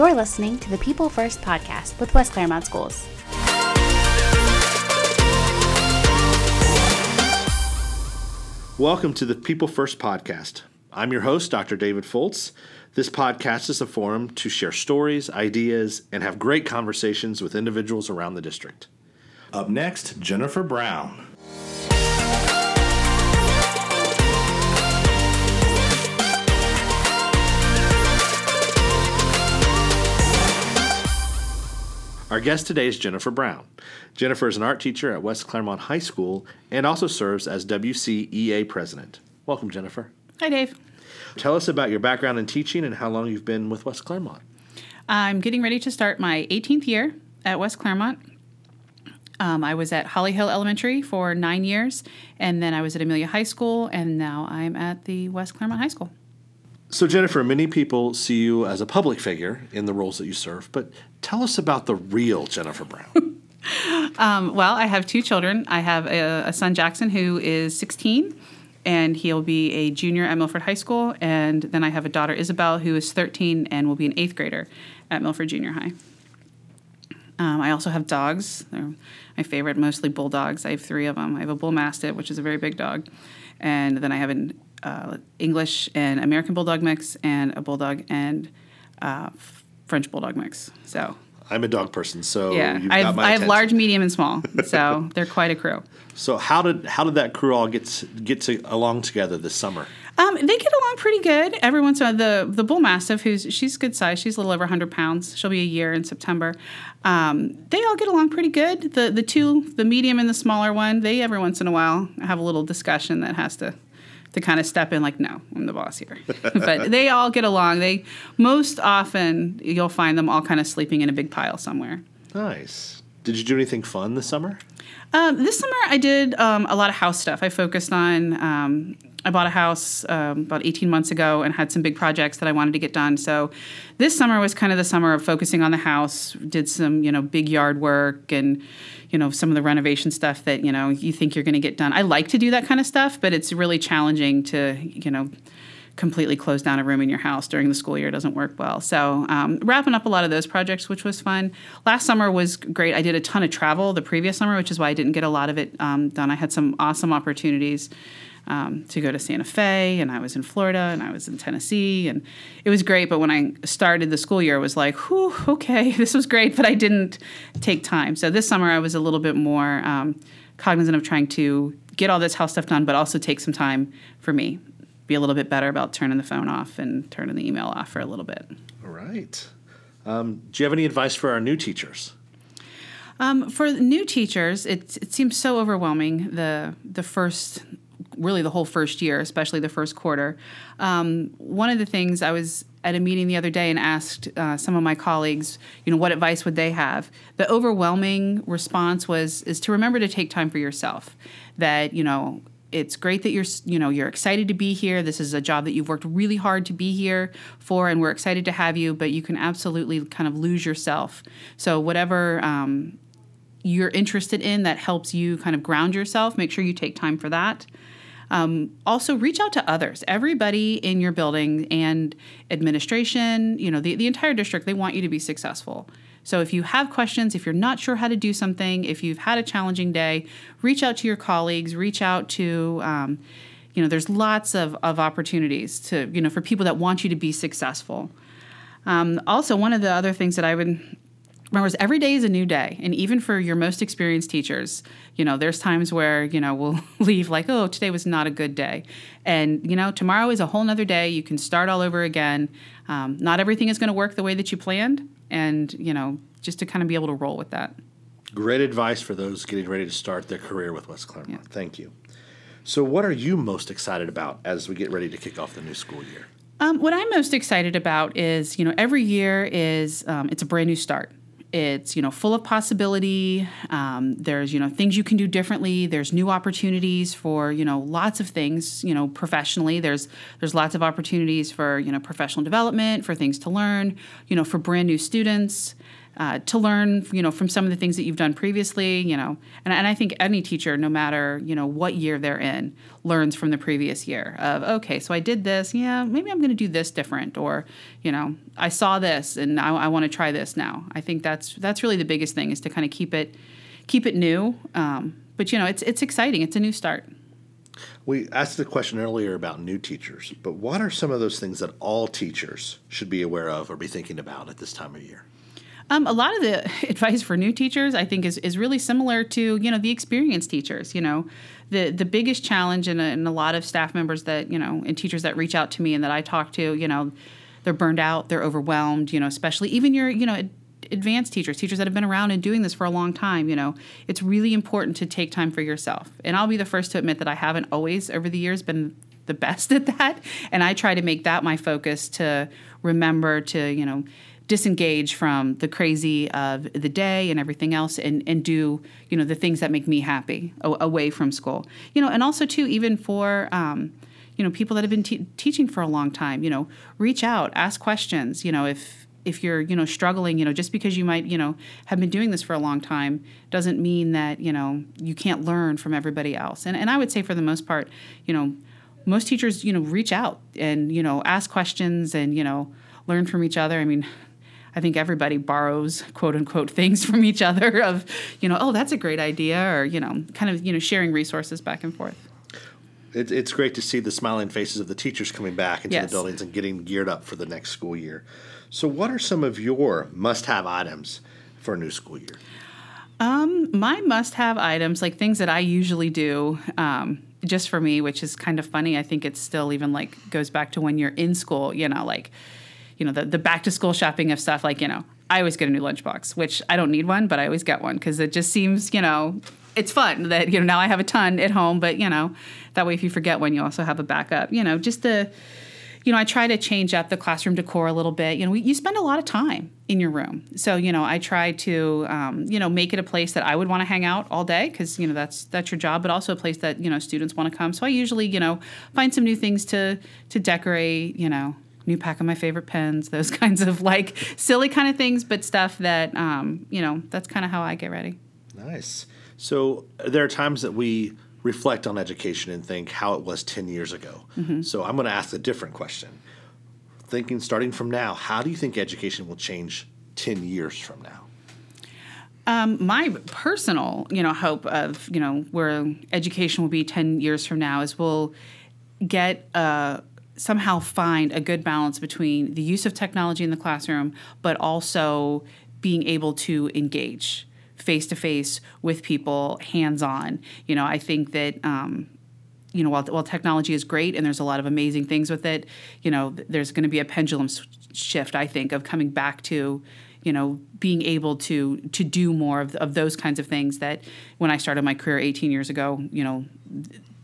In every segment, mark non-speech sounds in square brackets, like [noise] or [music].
You're listening to the People First podcast with West Clermont Schools. Welcome to the People First podcast. I'm your host, Dr. David Foltz. This podcast is a forum to share stories, ideas, and have great conversations with individuals around the district. Up next, Jennifer Brown. Our guest today is Jennifer Brown. Jennifer is an art teacher at West Clermont High School and also serves as WCEA president. Welcome, Jennifer. Hi, Dave. Tell us about your background in teaching and how long you've been with West Clermont. I'm getting ready to start my 18th year at West Clermont. Um, I was at Holly Hill Elementary for nine years, and then I was at Amelia High School, and now I'm at the West Clermont High School. So, Jennifer, many people see you as a public figure in the roles that you serve, but tell us about the real Jennifer Brown. [laughs] um, well, I have two children. I have a, a, son, Jackson, who is 16, and he'll be a junior at Milford High School. And then I have a daughter, Isabel, who is 13 and will be an eighth grader at Milford Junior High. Um, I also have dogs. They're my favorite, mostly bulldogs. I have three of them. I have a bull mastiff, which is a very big dog, and then I have an uh, English and American Bulldog mix, and a Bulldog and uh, French Bulldog mix. So I'm a dog person, so yeah, I have, I have large, medium, and small. [laughs] So they're quite a crew. So how did how did that crew all get to, get to, along together this summer? Um, they get along pretty good. Every once in a while, the the bull mastiff, who's she's good size, she's a little over 100 pounds. She'll be a year in September. Um, they all get along pretty good. The the two, the medium and the smaller one, they every once in a while have a little discussion that has to to kind of step in like no i'm the boss here. [laughs] But they all get along. They most often you'll find them all kind of sleeping in a big pile somewhere. Nice. Did you do anything fun this summer? Um, this summer i did um, a lot of house stuff. I focused on um, i bought a house um, about 18 months ago and had some big projects that i wanted to get done so this summer was kind of the summer of focusing on the house did some you know big yard work and you know some of the renovation stuff that you know you think you're going to get done. I like to do that kind of stuff, but it's really challenging to you know completely close down a room in your house during the school year doesn't work well. So um, wrapping up a lot of those projects, which was fun. Last summer was great. I did a ton of travel the previous summer, which is why I didn't get a lot of it um, done. I had some awesome opportunities um, to go to Santa Fe, and I was in Florida, and I was in Tennessee, and it was great. But when I started the school year, it was like, whew, okay, [laughs] this was great, but I didn't take time. So this summer, I was a little bit more um, cognizant of trying to get all this house stuff done, but also take some time for me, be a little bit better about turning the phone off and turning the email off for a little bit. All right. Um, do you have any advice for our new teachers? Um, for new teachers, it, it seems so overwhelming the the first really the whole first year, especially the first quarter. Um, one of the things I was at a meeting the other day and asked uh, some of my colleagues, you know, what advice would they have? The overwhelming response was is to remember to take time for yourself. That you know it's great that you're you know you're excited to be here this is a job that you've worked really hard to be here for and we're excited to have you but you can absolutely kind of lose yourself so whatever um, you're interested in that helps you kind of ground yourself make sure you take time for that um, also, reach out to others. Everybody in your building and administration, you know, the, the entire district, they want you to be successful. So if you have questions, if you're not sure how to do something, if you've had a challenging day, reach out to your colleagues, reach out to, um, you know, there's lots of, of opportunities to, you know, for people that want you to be successful. Um, also, one of the other things that I would remember every day is a new day. And even for your most experienced teachers you know there's times where you know we'll [laughs] leave like oh today was not a good day. And you know tomorrow is a whole nother day. You can start all over again. Um, not everything is going to work the way that you planned. And you know just to kind of be able to roll with that. Great advice for those getting ready to start their career with west clermont yeah. thank you. So what are you most excited about as we get ready to kick off the new school year? Um, what I'm most excited about is, you know, every year is um, it's a brand new start. It's you know full of possibility. Um, there's you know things you can do differently. There's new opportunities for you know lots of things. You know professionally, there's there's lots of opportunities for you know professional development, for things to learn. You know for brand new students. Uh, to learn, you know, from some of the things that you've done previously, you know, and, and I think any teacher, no matter, you know, what year they're in, learns from the previous year of, okay, so I did this, yeah, maybe I'm going to do this different, or, you know, I saw this and I, I want to try this now. I think that's, that's really the biggest thing is to kind of keep it, keep it new. Um, but, you know, it's, it's exciting. It's a new start. We asked the question earlier about new teachers, but what are some of those things that all teachers should be aware of or be thinking about at this time of year? Um, a lot of the [laughs] advice for new teachers, I think, is, is really similar to you know the experienced teachers. You know, the the biggest challenge in a, in a lot of staff members that you know and teachers that reach out to me and that I talk to, you know, they're burned out, they're overwhelmed. You know, especially even your you know advanced teachers, teachers that have been around and doing this for a long time, you know, it's really important to take time for yourself. And I'll be the first to admit that I haven't always over the years been the best [laughs] at that, and I try to make that my focus to remember to, you know, disengage from the crazy of the day and everything else and, and do you know the things that make me happy away from school you know and also too even for um, you know people that have been te- teaching for a long time you know reach out ask questions you know if if you're you know struggling you know just because you might you know have been doing this for a long time doesn't mean that you know you can't learn from everybody else and and I would say for the most part you know most teachers you know reach out and you know ask questions and you know learn from each other I mean I think everybody borrows quote unquote things [laughs] from each other of, you know, oh, that's a great idea, or, you know, kind of, you know, sharing resources back and forth. It, it's great to see the smiling faces of the teachers coming back into Yes. the buildings and getting geared up for the next school year. So, what are some of your must have items for a new school year? Um, my must-have items, like things that I usually do, um, just for me, which is kind of funny. I think it's still even like goes back to when you're in school. You know, like, you know, the the back to school shopping of stuff. Like, you know, I always get a new lunchbox, which I don't need one, but I always get one because it just seems, you know, it's fun that you know now I have a ton at home, but you know, that way if you forget one, you also have a backup. You know, just the you know, I try to change up the classroom decor a little bit. You know, we, you spend a lot of time in your room, so you know, I try to, um, you know, make it a place that I would want to hang out all day because you know that's that's your job, but also a place that you know students want to come. So I usually, you know, find some new things to to decorate. You know, new pack of my favorite pens, those [laughs] kinds of like silly kind of things, but stuff that, um, you know, that's kind of how I get ready. Nice. So, there are times that we reflect on education and think how it was 10 years ago. So, I'm going to ask a different question. Thinking starting from now, how do you think education will change 10 years from now? Um, my personal, you know, hope of you know where education will be ten years from now is we'll get uh, somehow find a good balance between the use of technology in the classroom, but also being able to engage face to face with people, hands on. You know, I think that. Um, you know, while, while technology is great and there's a lot of amazing things with it, you know, there's going to be a pendulum shift, I think, of coming back to, you know, being able to to do more of, of those kinds of things that when I started my career 18 years ago, you know,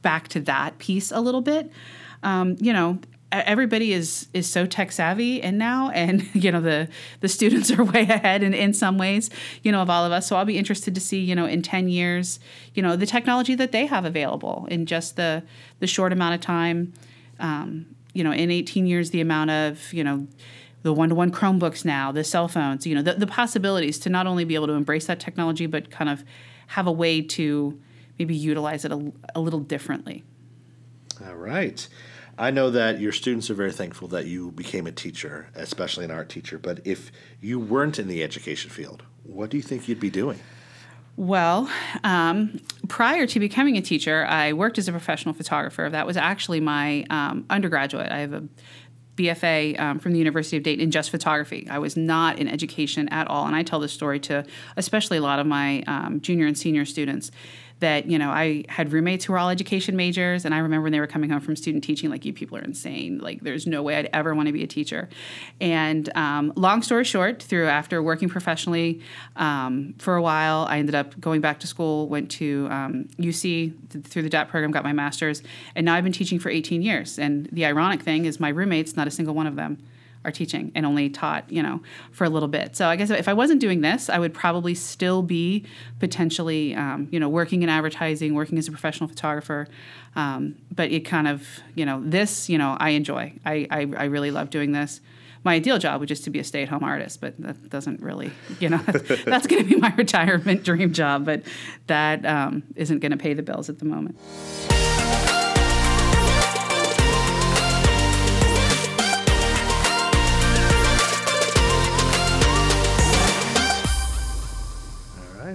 back to that piece a little bit. Um, you know, everybody is is so tech savvy and now and [laughs] you know the the students are [laughs] way ahead in, in some ways you know of all of us so i'll be interested to see you know in 10 years you know the technology that they have available in just the the short amount of time um, you know in 18 years the amount of you know the one-to-one chromebooks now the cell phones you know the, the possibilities to not only be able to embrace that technology but kind of have a way to maybe utilize it a, a little differently All right. I know that your students are very thankful that you became a teacher, especially an art teacher. But if you weren't in the education field, what do you think you'd be doing? Well, um, prior to becoming a teacher, I worked as a professional photographer. That was actually my um, undergraduate. I have a BFA um, from the University of Dayton in just photography. I was not in education at all, and I tell this story to especially a lot of my um, junior and senior students. That you know, I had roommates who were all education majors, and I remember when they were coming home from student teaching, like, "You people are insane! Like, there's no way I'd ever want to be a teacher." And um, long story short, through after working professionally um, for a while, I ended up going back to school, went to um, UC th- through the DAAP program, got my master's, and now I've been teaching for 18 years. And the ironic thing is, my roommates, not a single one of them are teaching and only taught, you know, for a little bit. So I guess if I wasn't doing this, I would probably still be potentially, um, you know, working in advertising, working as a professional photographer. Um, but it kind of, you know, this, you know, I enjoy. I, I, I really love doing this. my ideal job would just to be a stay at home artist, but that doesn't really, you know, [laughs] that's going to be my [laughs] retirement dream job, but that um, not going to pay the bills at the moment.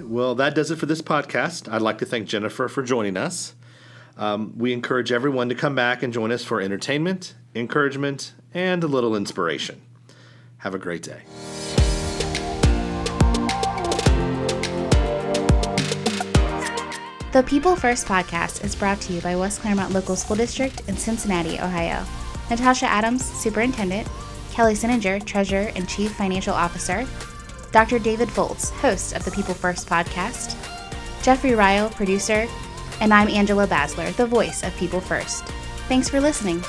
Well, that does it for this podcast. I'd like to thank Jennifer for joining us. Um, we encourage everyone to come back and join us for entertainment, encouragement, and a little inspiration. Have a great day. The People First podcast is brought to you by West Clermont Local School District in Cincinnati, Ohio. Natasha Adams, Superintendent, Kelly Sininger, Treasurer and Chief Financial Officer, Dr. David Foltz, host of the People First podcast, Jeffrey Ryle, producer, and I'm Angela Basler, the voice of People First. Thanks for listening.